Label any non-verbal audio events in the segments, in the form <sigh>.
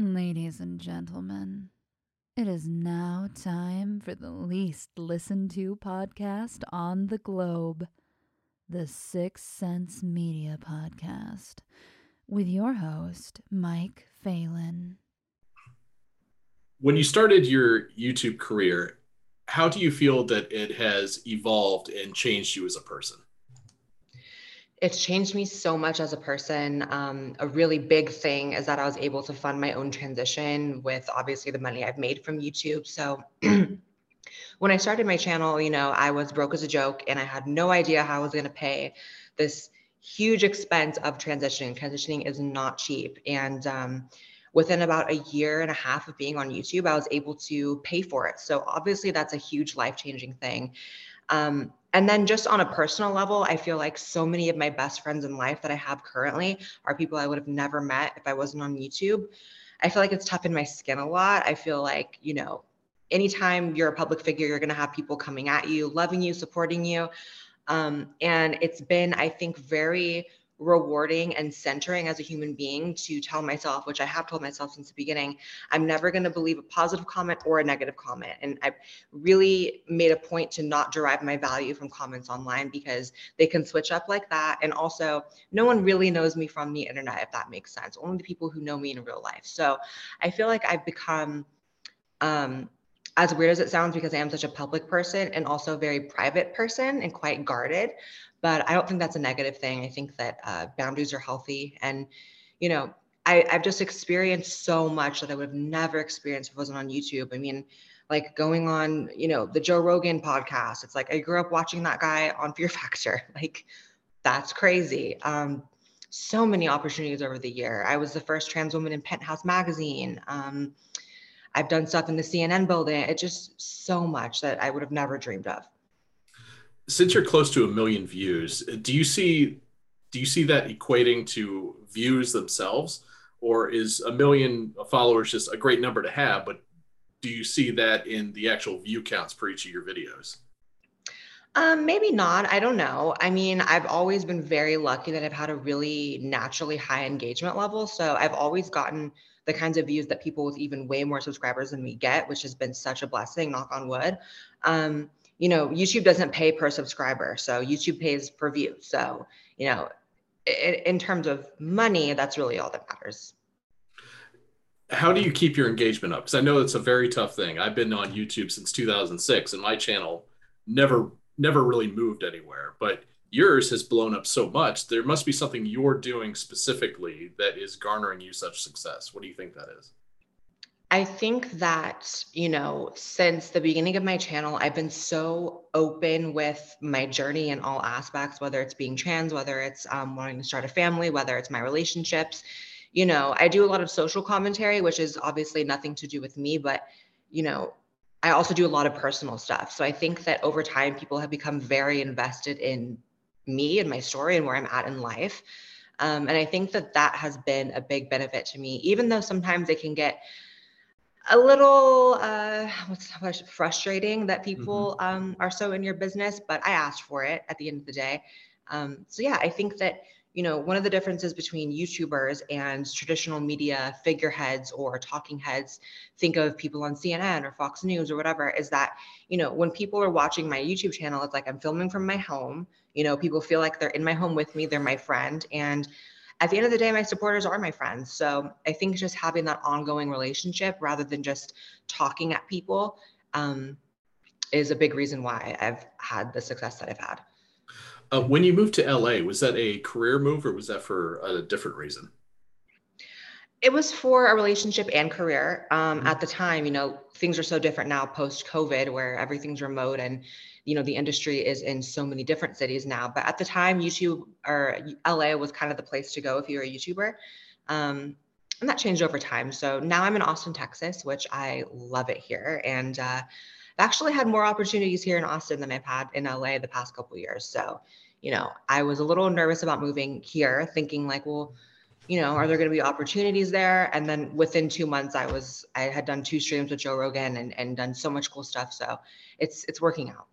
Ladies and gentlemen, it is now time for the least listened to podcast on the globe, the Six Sense Media Podcast, with your host, Mike Phelan. When you started your YouTube career, how do you feel that it has evolved and changed you as a person? It's changed me so much as a person. Um, a really big thing is that I was able to fund my own transition with obviously the money I've made from YouTube. So <clears throat> when I started my channel, you know, I was broke as a joke and I had no idea how I was going to pay this huge expense of transitioning. Transitioning is not cheap. And um, within about a year and a half of being on YouTube, I was able to pay for it. So obviously, that's a huge life changing thing. Um, and then just on a personal level, I feel like so many of my best friends in life that I have currently are people I would have never met if I wasn't on YouTube. I feel like it's toughened my skin a lot. I feel like, you know, anytime you're a public figure, you're going to have people coming at you, loving you, supporting you. Um, and it's been, I think, very rewarding and centering as a human being to tell myself, which I have told myself since the beginning, I'm never going to believe a positive comment or a negative comment. And I've really made a point to not derive my value from comments online because they can switch up like that. And also, no one really knows me from the internet, if that makes sense. Only the people who know me in real life. So I feel like I've become, um, as weird as it sounds, because I am such a public person and also a very private person and quite guarded but I don't think that's a negative thing. I think that uh, boundaries are healthy. And, you know, I, I've just experienced so much that I would have never experienced if I wasn't on YouTube. I mean, like going on, you know, the Joe Rogan podcast. It's like I grew up watching that guy on Fear Factor. <laughs> Like, that's crazy. Um, so many opportunities over the year. I was the first trans woman in Penthouse magazine. Um, I've done stuff in the CNN building. It's just so much that I would have never dreamed of since you're close to a million views, do you see do you see that equating to views themselves, or is a million followers just a great number to have? But do you see that in the actual view counts for each of your videos? Um, maybe not. I don't know. I mean, I've always been very lucky that I've had a really naturally high engagement level. So I've always gotten the kinds of views that people with even way more subscribers than me get, which has been such a blessing, knock on wood. Um, you know, YouTube doesn't pay per subscriber. So YouTube pays per view. So, you know, in, in terms of money, that's really all that matters. How do you keep your engagement up? Because I know it's a very tough thing. I've been on YouTube since 2006 and my channel never, never really moved anywhere. But yours has blown up so much. There must be something you're doing specifically that is garnering you such success. What do you think that is? I think that, you know, since the beginning of my channel, I've been so open with my journey in all aspects, whether it's being trans, whether it's um, wanting to start a family, whether it's my relationships. You know, I do a lot of social commentary, which is obviously nothing to do with me, but, you know, I also do a lot of personal stuff. So I think that over time, people have become very invested in me and my story and where I'm at in life. Um, and I think that that has been a big benefit to me, even though sometimes it can get a little uh, what's frustrating that people mm-hmm. um, are so in your business, but I asked for it at the end of the day. Um, so yeah, I think that you know one of the differences between YouTubers and traditional media figureheads or talking heads, think of people on CNN or Fox News or whatever, is that you know when people are watching my YouTube channel, it's like I'm filming from my home. You know, people feel like they're in my home with me, they're my friend, and at the end of the day, my supporters are my friends. So I think just having that ongoing relationship rather than just talking at people um, is a big reason why I've had the success that I've had. Uh, when you moved to LA, was that a career move or was that for a different reason? It was for a relationship and career. Um, mm-hmm. At the time, you know, things are so different now post COVID where everything's remote and you know the industry is in so many different cities now but at the time youtube or la was kind of the place to go if you're a youtuber um, and that changed over time so now i'm in austin texas which i love it here and uh, i've actually had more opportunities here in austin than i've had in la the past couple years so you know i was a little nervous about moving here thinking like well you know, are there going to be opportunities there? And then within two months, I was I had done two streams with Joe Rogan and, and done so much cool stuff. So it's it's working out.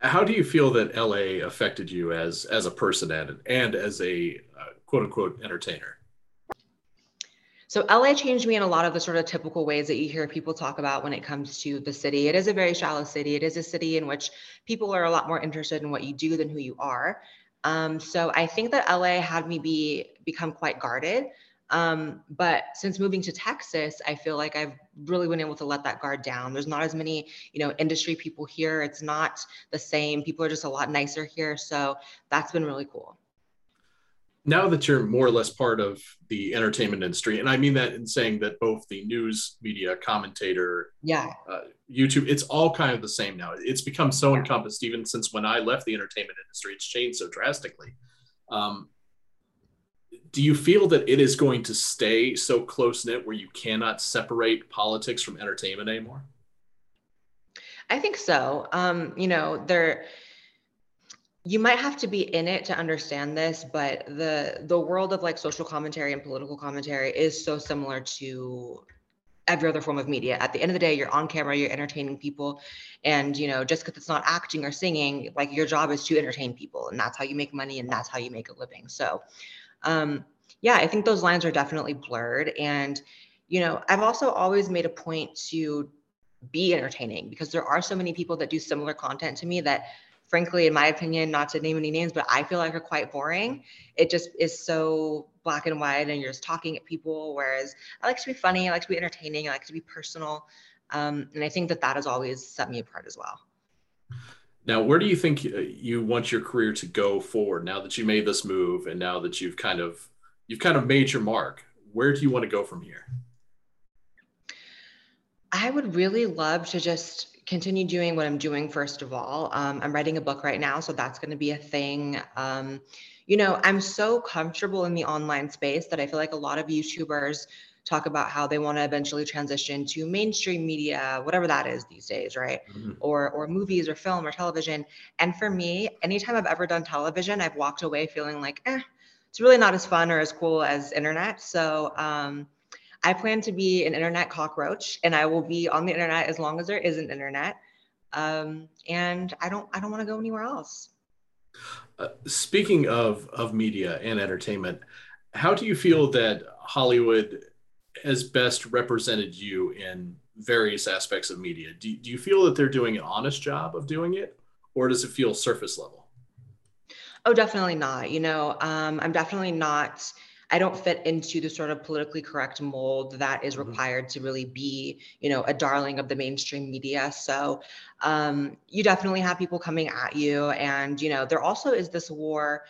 How do you feel that LA affected you as as a person and and as a uh, quote unquote entertainer? So LA changed me in a lot of the sort of typical ways that you hear people talk about when it comes to the city. It is a very shallow city. It is a city in which people are a lot more interested in what you do than who you are. Um, so I think that LA had me be become quite guarded. Um, but since moving to Texas, I feel like I've really been able to let that guard down. There's not as many, you know, industry people here. It's not the same. People are just a lot nicer here. So that's been really cool now that you're more or less part of the entertainment industry, and I mean that in saying that both the news media, commentator, yeah, uh, YouTube, it's all kind of the same now. It's become so yeah. encompassed, even since when I left the entertainment industry, it's changed so drastically. Um, do you feel that it is going to stay so close knit where you cannot separate politics from entertainment anymore? I think so. Um, you know, there you might have to be in it to understand this but the the world of like social commentary and political commentary is so similar to every other form of media. At the end of the day you're on camera you're entertaining people and you know just because it's not acting or singing like your job is to entertain people and that's how you make money and that's how you make a living. So um yeah i think those lines are definitely blurred and you know i've also always made a point to be entertaining because there are so many people that do similar content to me that frankly, in my opinion, not to name any names, but I feel like are quite boring. It just is so black and white, and you're just talking at people. Whereas I like to be funny, I like to be entertaining, I like to be personal, um, and I think that that has always set me apart as well. Now, where do you think uh, you want your career to go forward? Now that you made this move, and now that you've kind of you've kind of made your mark, where do you want to go from here? I would really love to just continue doing what I'm doing, first of all. Um, I'm writing a book right now, so that's going to be a thing. Um, you know, I'm so comfortable in the online space that I feel like a lot of YouTubers talk about how they want to eventually transition to mainstream media, whatever that is these days, right? Mm-hmm. Or or movies or film or television. And for me, anytime I've ever done television, I've walked away feeling like, eh, it's really not as fun or as cool as internet. So um, I plan to be an internet cockroach and I will be on the internet as long as there is an internet. Um, and I don't I don't want to go anywhere else. Uh, speaking of of media and entertainment, how do you feel that Hollywood has best represented you in various aspects of media? Do, do you feel that they're doing an honest job of doing it, or does it feel surface level? Oh, definitely not. You know, um, I'm definitely not I don't fit into the sort of politically correct mold that is mm-hmm. required to really be, you know, a darling of the mainstream media. So um, you definitely have people coming at you. And, you know, there also is this war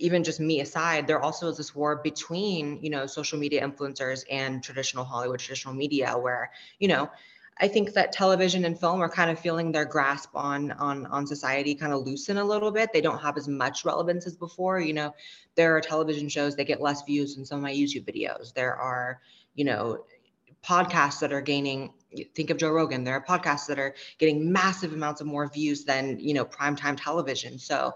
even just me aside, there also is this war between, you know, social media influencers and traditional Hollywood, traditional media, where, you know, I think that television and film are kind of feeling their grasp on on on society kind of loosen a little bit. They don't have as much relevance as before. You know, there are television shows that get less views than some of my YouTube videos. There are, you know, podcasts that are gaining think of Joe Rogan. There are podcasts that are getting massive amounts of more views than, you know, primetime television. So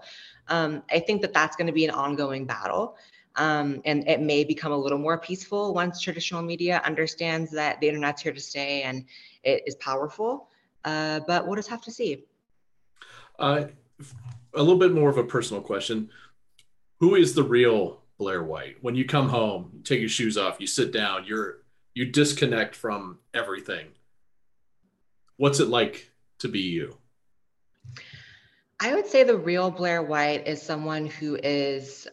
um, I think that that's going to be an ongoing battle. Um, and it may become a little more peaceful once traditional media understands that the internet's here to stay and it is powerful. Uh, but we'll just have to see. Uh, a little bit more of a personal question. Who is the real Blair White? When you come home, you take your shoes off, you sit down, you're you disconnect from everything. What's it like to be you? I would say the real Blair White is someone who is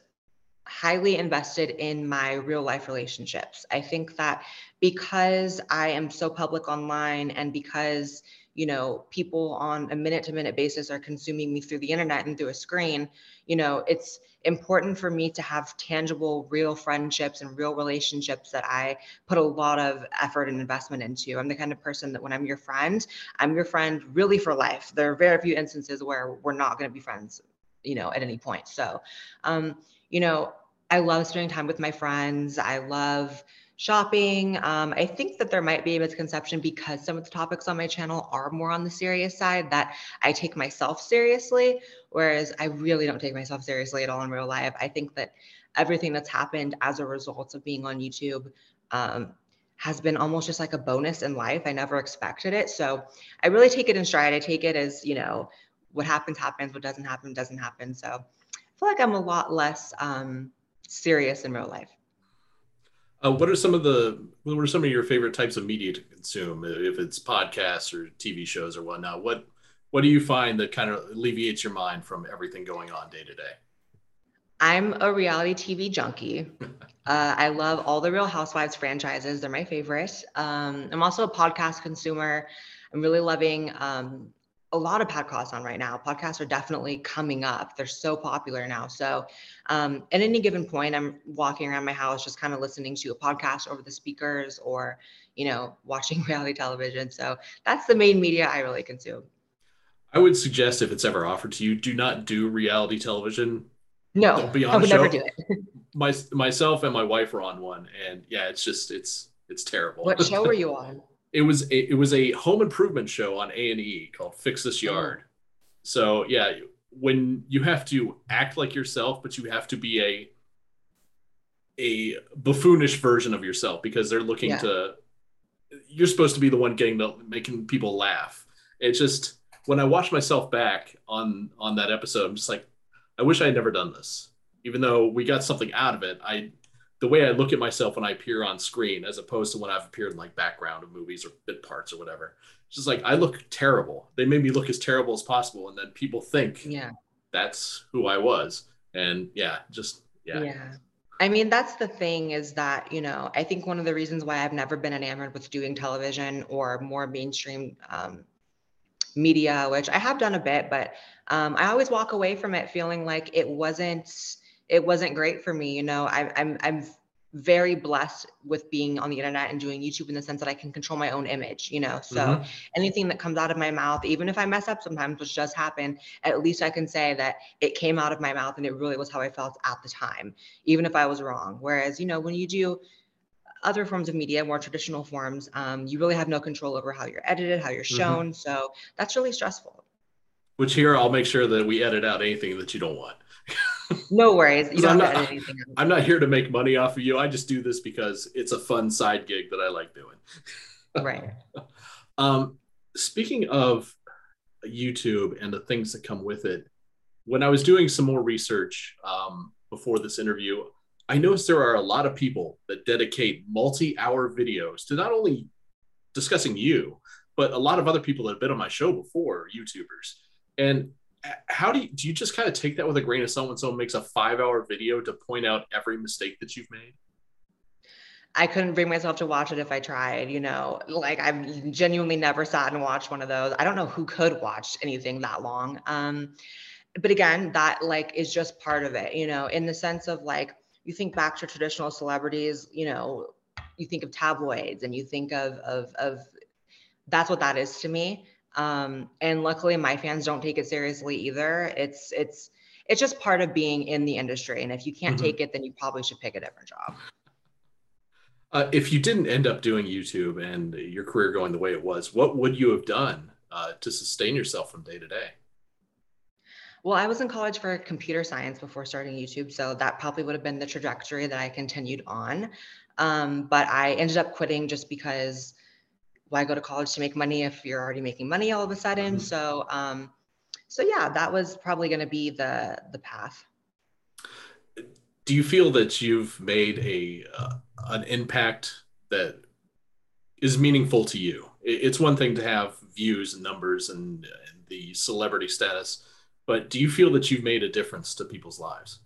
highly invested in my real life relationships. I think that because I am so public online and because you know people on a minute to minute basis are consuming me through the internet and through a screen you know it's important for me to have tangible real friendships and real relationships that i put a lot of effort and investment into. I'm the kind of person that when i'm your friend i'm your friend really for life. There are very few instances where we're not going to be friends you know at any point. So um you know i love spending time with my friends i love shopping. Um, I think that there might be a misconception because some of the topics on my channel are more on the serious side that I take myself seriously, whereas I really don't take myself seriously at all in real life. I think that everything that's happened as a result of being on YouTube um, has been almost just like a bonus in life. I never expected it. So I really take it in stride. I take it as, you know, what happens, happens, what doesn't happen, doesn't happen. So feel like I'm a lot less um, serious in real life. Uh, what are some of the what are some of your favorite types of media to consume? If it's podcasts or TV shows or whatnot, what what do you find that kind of alleviates your mind from everything going on day to day? I'm a reality TV junkie. <laughs> Uh, I love all the Real Housewives franchises; they're my favorite. Um, I'm also a podcast consumer. I'm really loving um, a lot of podcasts on right now. Podcasts are definitely coming up. They're so popular now. So, um, at any given point, I'm walking around my house just kind of listening to a podcast over the speakers or, you know, <laughs> watching <laughs> reality television. So, that's the main media I really consume. I would suggest if it's ever offered to you, do not do reality television. No, Don't be on I would never do it. <laughs> my myself and my wife were on one, and yeah, it's just it's it's terrible. What show were you on? It was a, it was a home improvement show on A and E called Fix This oh. Yard. Oh. So yeah, when you have to act like yourself, but you have to be a a buffoonish version of yourself because they're looking yeah. to you're supposed to be the one getting the making people laugh. It's just when I watch myself back on on that episode, I'm just like, I wish I had never done this. Even though we got something out of it, I the way I look at myself when I appear on screen, as opposed to when I've appeared in like background of movies or bit parts or whatever. It's just like I look terrible. They made me look as terrible as possible, and then people think, yeah, that's who I was. And yeah, just yeah. Yeah. I mean, that's the thing is that, you know, I think one of the reasons why I've never been enamored with doing television or more mainstream um, media, which I have done a bit, but um, I always walk away from it feeling like it wasn't it wasn't great for me. You know, I, I'm I'm very blessed with being on the internet and doing YouTube in the sense that I can control my own image, you know. So mm-hmm. anything that comes out of my mouth, even if I mess up sometimes, which does happen, at least I can say that it came out of my mouth and it really was how I felt at the time, even if I was wrong. Whereas, you know, when you do other forms of media, more traditional forms, um, you really have no control over how you're edited, how you're mm-hmm. shown. Mm-hmm. So that's really stressful. Which here I'll make sure that we edit out anything that you don't want. No worries. You don't I'm not, anything. I'm not here to make money off of you. I just do this because it's a fun side gig that I like doing. right. <laughs> Um, speaking of YouTube and the things that come with it, when I was doing some more research um, before this interview, I noticed there are a lot of people that dedicate multi-hour videos to not only discussing you, but a lot of other people that have been on my show before, YouTubers. And how do you do you just kind of take that with a grain of salt when someone makes a five hour video to point out every mistake that you've made I couldn't bring myself to watch it if I tried, you know. Like I've genuinely never sat and watched one of those. I don't know who could watch anything that long. Um, but again, that like is just part of it, you know, in the sense of like you think back to traditional celebrities, you know, you think of tabloids and you think of of of that's what that is to me. Um, and luckily my fans don't take it seriously either. It's it's it's just part of being in the industry. And if you can't mm-hmm. take it, then you probably should pick a different job. Uh, if you didn't end up doing YouTube and your career going the way it was, what would you have done uh, to sustain yourself from day to day? Well, I was in college for computer science before starting YouTube, so that probably would have been the trajectory that I continued on. Um, but I ended up quitting just because why go to college to make money if you're already making money all of a sudden? Mm-hmm. So, um, so yeah, that was probably going to be the the path. Do you feel that you've made a uh, an impact that is meaningful to you? It's one thing to have views and numbers and, and the celebrity status, but do you feel that you've made a difference to people's lives?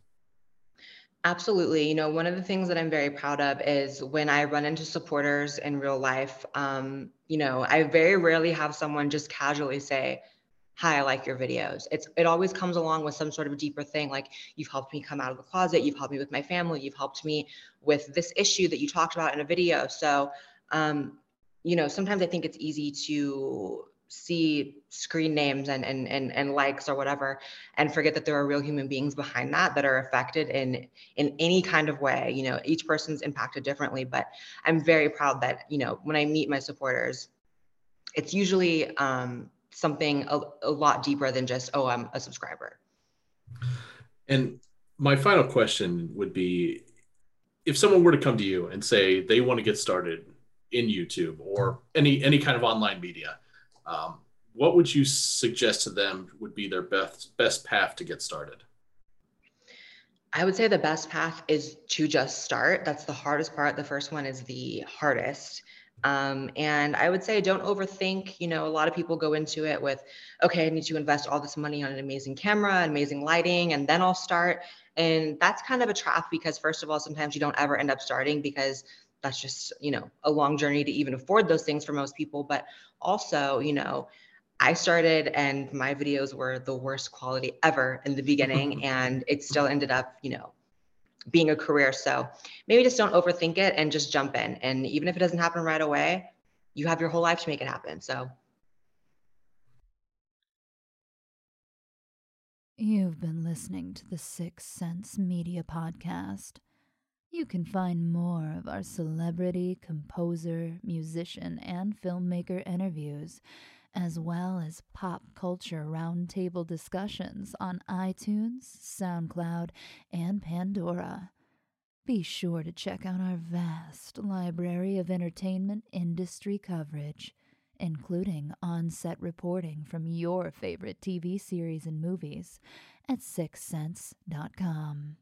Absolutely. You know, one of the things that I'm very proud of is when I run into supporters in real life, um, you know, I very rarely have someone just casually say, Hi, I like your videos. It's it always comes along with some sort of deeper thing, like you've helped me come out of the closet, you've helped me with my family, you've helped me with this issue that you talked about in a video. So um, you know, sometimes I think it's easy to see screen names and, and and and likes or whatever and forget that there are real human beings behind that that are affected in in any kind of way. You know each person's impacted differently but i'm very proud that you know when i meet my supporters it's usually um, something a, a lot deeper than just oh i'm a subscriber. And my final question would be if someone were to come to you and say they want to get started in youtube or any any kind of online media um, what would you suggest to them would be their best best path to get started? I would say the best path is to just start. That's the hardest part. The first one is the hardest. Um, and I would say don't overthink. You know, a lot of people go into it with, okay, I need to invest all this money on an amazing camera, amazing lighting, and then I'll start. And that's kind of a trap because, first of all, sometimes you don't ever end up starting because that's just, you know, a long journey to even afford those things for most people. But also, you know, I started and my videos were the worst quality ever in the beginning, <laughs> and it still ended up, you know, being a career. So maybe just don't overthink it and just jump in. And even if it doesn't happen right away, you have your whole life to make it happen. So You've been listening to the Six Sense Media Podcast. You can find more of our celebrity, composer, musician, and filmmaker interviews, as well as pop culture roundtable discussions on iTunes, SoundCloud, and Pandora. Be sure to check out our vast library of entertainment industry coverage including on set reporting from your favorite TV series and movies at sixsense.com.